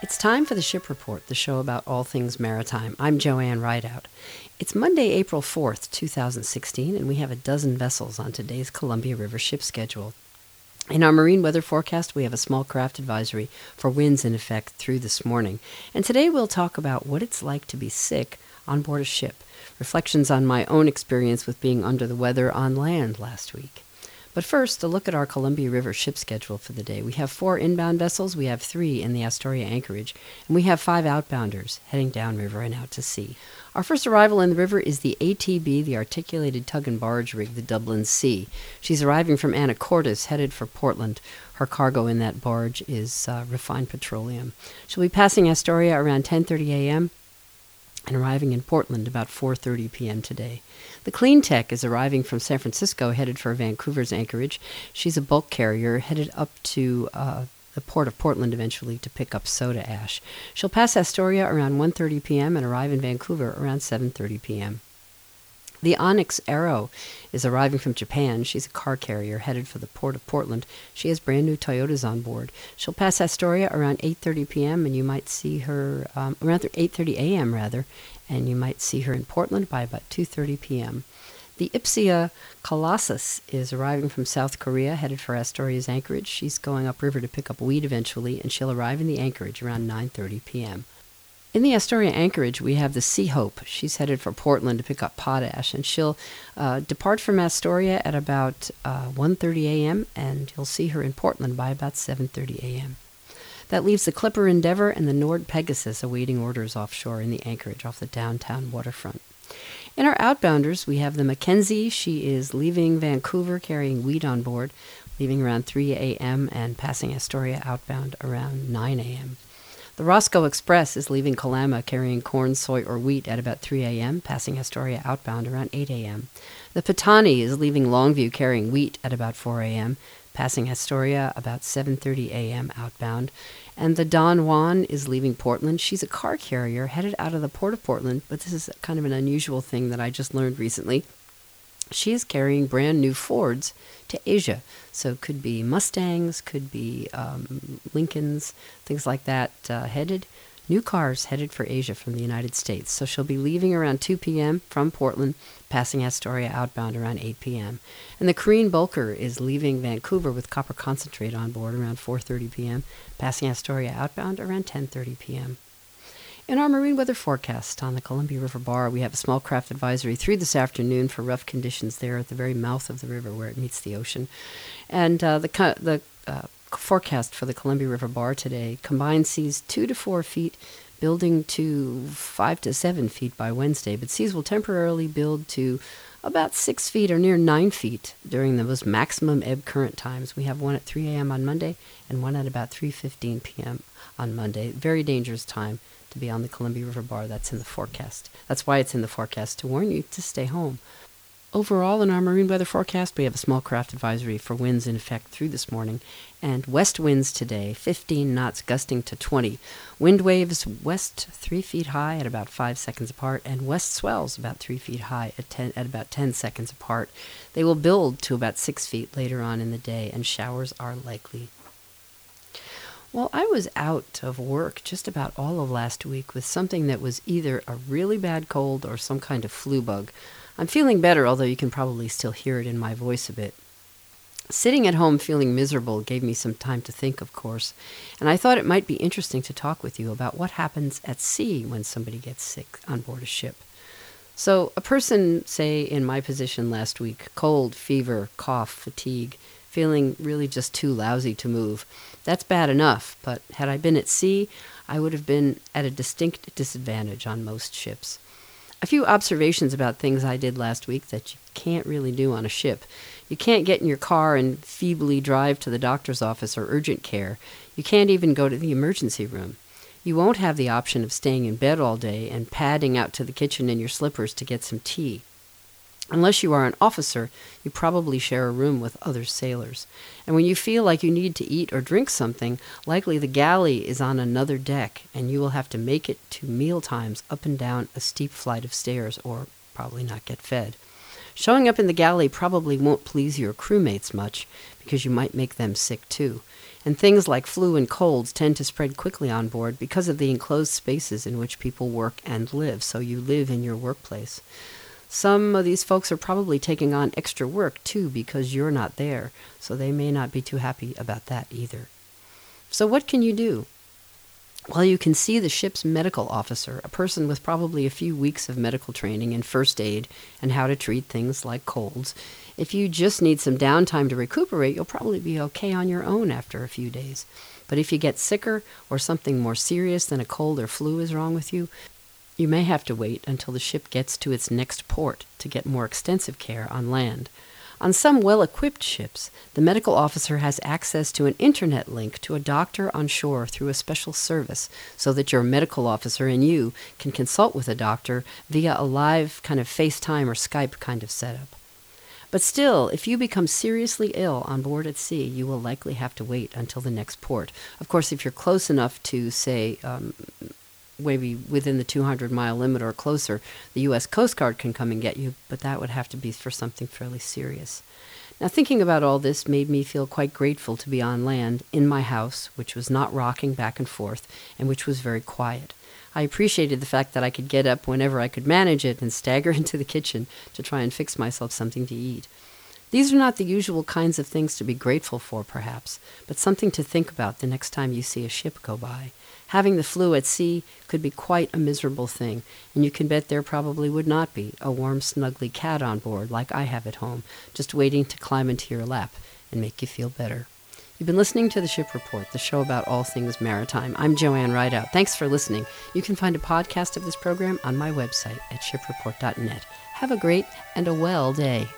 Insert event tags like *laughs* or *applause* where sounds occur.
It's time for the Ship Report, the show about all things maritime. I'm Joanne Rideout. It's Monday, April 4th, 2016, and we have a dozen vessels on today's Columbia River ship schedule. In our marine weather forecast, we have a small craft advisory for winds in effect through this morning. And today we'll talk about what it's like to be sick on board a ship, reflections on my own experience with being under the weather on land last week. But first, a look at our Columbia River ship schedule for the day. We have four inbound vessels, we have three in the Astoria anchorage, and we have five outbounders heading downriver and out to sea. Our first arrival in the river is the ATB, the Articulated Tug and Barge Rig, the Dublin Sea. She's arriving from Anacortes, headed for Portland. Her cargo in that barge is uh, refined petroleum. She'll be passing Astoria around 10:30 a.m. and arriving in Portland about 4:30 p.m. today. The Clean Tech is arriving from San Francisco, headed for Vancouver's anchorage. She's a bulk carrier headed up to uh, the port of Portland eventually to pick up soda ash. She'll pass Astoria around 1:30 p.m. and arrive in Vancouver around 7:30 p.m. The Onyx Arrow is arriving from Japan. She's a car carrier headed for the port of Portland. She has brand new Toyotas on board. She'll pass Astoria around 8:30 p.m. and you might see her um, around 8:30 a.m. rather, and you might see her in Portland by about 2:30 p.m. The Ipsia Colossus is arriving from South Korea, headed for Astoria's anchorage. She's going upriver to pick up weed eventually, and she'll arrive in the anchorage around 9:30 p.m. In the Astoria anchorage, we have the Sea Hope. She's headed for Portland to pick up potash, and she'll uh, depart from Astoria at about uh, 1:30 a.m. and you'll see her in Portland by about 7:30 a.m. That leaves the Clipper Endeavor and the Nord Pegasus awaiting orders offshore in the anchorage off the downtown waterfront. In our outbounders, we have the Mackenzie. She is leaving Vancouver carrying wheat on board, leaving around 3 a.m. and passing Astoria outbound around 9 a.m. The Roscoe Express is leaving Kalama carrying corn, soy, or wheat at about 3 a.m., passing Astoria outbound around 8 a.m. The Patani is leaving Longview carrying wheat at about 4 a.m., passing Astoria about 7:30 a.m. outbound. And the Don Juan is leaving Portland. She's a car carrier headed out of the port of Portland, but this is kind of an unusual thing that I just learned recently. She is carrying brand new Fords to Asia. So could be Mustangs, could be um, Lincolns, things like that, uh, headed. New cars headed for Asia from the United States. So she'll be leaving around 2 p.m. from Portland, passing Astoria outbound around 8 p.m. And the Korean Bulker is leaving Vancouver with copper concentrate on board around 4:30 p.m., passing Astoria outbound around 10:30 p.m. In our marine weather forecast on the Columbia River Bar, we have a small craft advisory through this afternoon for rough conditions there at the very mouth of the river where it meets the ocean. And uh, the, the uh, forecast for the Columbia River Bar today combined seas two to four feet, building to five to seven feet by Wednesday, but seas will temporarily build to about six feet or near nine feet during those maximum ebb current times. We have one at 3 a.m. on Monday and one at about 3:15 p.m. on Monday. Very dangerous time to be on the Columbia River Bar. That's in the forecast. That's why it's in the forecast to warn you to stay home. Overall, in our marine weather forecast, we have a small craft advisory for winds in effect through this morning, and west winds today, 15 knots gusting to 20. Wind waves west 3 feet high at about 5 seconds apart, and west swells about 3 feet high at, 10, at about 10 seconds apart. They will build to about 6 feet later on in the day, and showers are likely. Well, I was out of work just about all of last week with something that was either a really bad cold or some kind of flu bug. I'm feeling better, although you can probably still hear it in my voice a bit. Sitting at home feeling miserable gave me some time to think, of course, and I thought it might be interesting to talk with you about what happens at sea when somebody gets sick on board a ship. So, a person, say, in my position last week, cold, fever, cough, fatigue, feeling really just too lousy to move, that's bad enough, but had I been at sea, I would have been at a distinct disadvantage on most ships. A few observations about things I did last week that you can't really do on a ship. You can't get in your car and feebly drive to the doctor's office or urgent care. You can't even go to the emergency room. You won't have the option of staying in bed all day and padding out to the kitchen in your slippers to get some tea. Unless you are an officer, you probably share a room with other sailors. And when you feel like you need to eat or drink something, likely the galley is on another deck, and you will have to make it to meal times up and down a steep flight of stairs, or probably not get fed. Showing up in the galley probably won't please your crewmates much, because you might make them sick too. And things like flu and colds tend to spread quickly on board because of the enclosed spaces in which people work and live. So you live in your workplace. Some of these folks are probably taking on extra work too because you're not there, so they may not be too happy about that either. So, what can you do? Well, you can see the ship's medical officer, a person with probably a few weeks of medical training in first aid and how to treat things like colds. If you just need some downtime to recuperate, you'll probably be okay on your own after a few days. But if you get sicker or something more serious than a cold or flu is wrong with you, you may have to wait until the ship gets to its next port to get more extensive care on land. On some well equipped ships, the medical officer has access to an internet link to a doctor on shore through a special service so that your medical officer and you can consult with a doctor via a live kind of FaceTime or Skype kind of setup. But still, if you become seriously ill on board at sea, you will likely have to wait until the next port. Of course, if you're close enough to, say, um, maybe within the 200 mile limit or closer, the U.S. Coast Guard can come and get you, but that would have to be for something fairly serious. Now, thinking about all this made me feel quite grateful to be on land in my house, which was not rocking back and forth and which was very quiet. I appreciated the fact that I could get up whenever I could manage it and stagger *laughs* into the kitchen to try and fix myself something to eat. These are not the usual kinds of things to be grateful for, perhaps, but something to think about the next time you see a ship go by. Having the flu at sea could be quite a miserable thing, and you can bet there probably would not be a warm, snuggly cat on board like I have at home, just waiting to climb into your lap and make you feel better. You've been listening to the Ship Report, the show about all things maritime. I'm Joanne Rideout. Thanks for listening. You can find a podcast of this program on my website at shipreport.net. Have a great and a well day.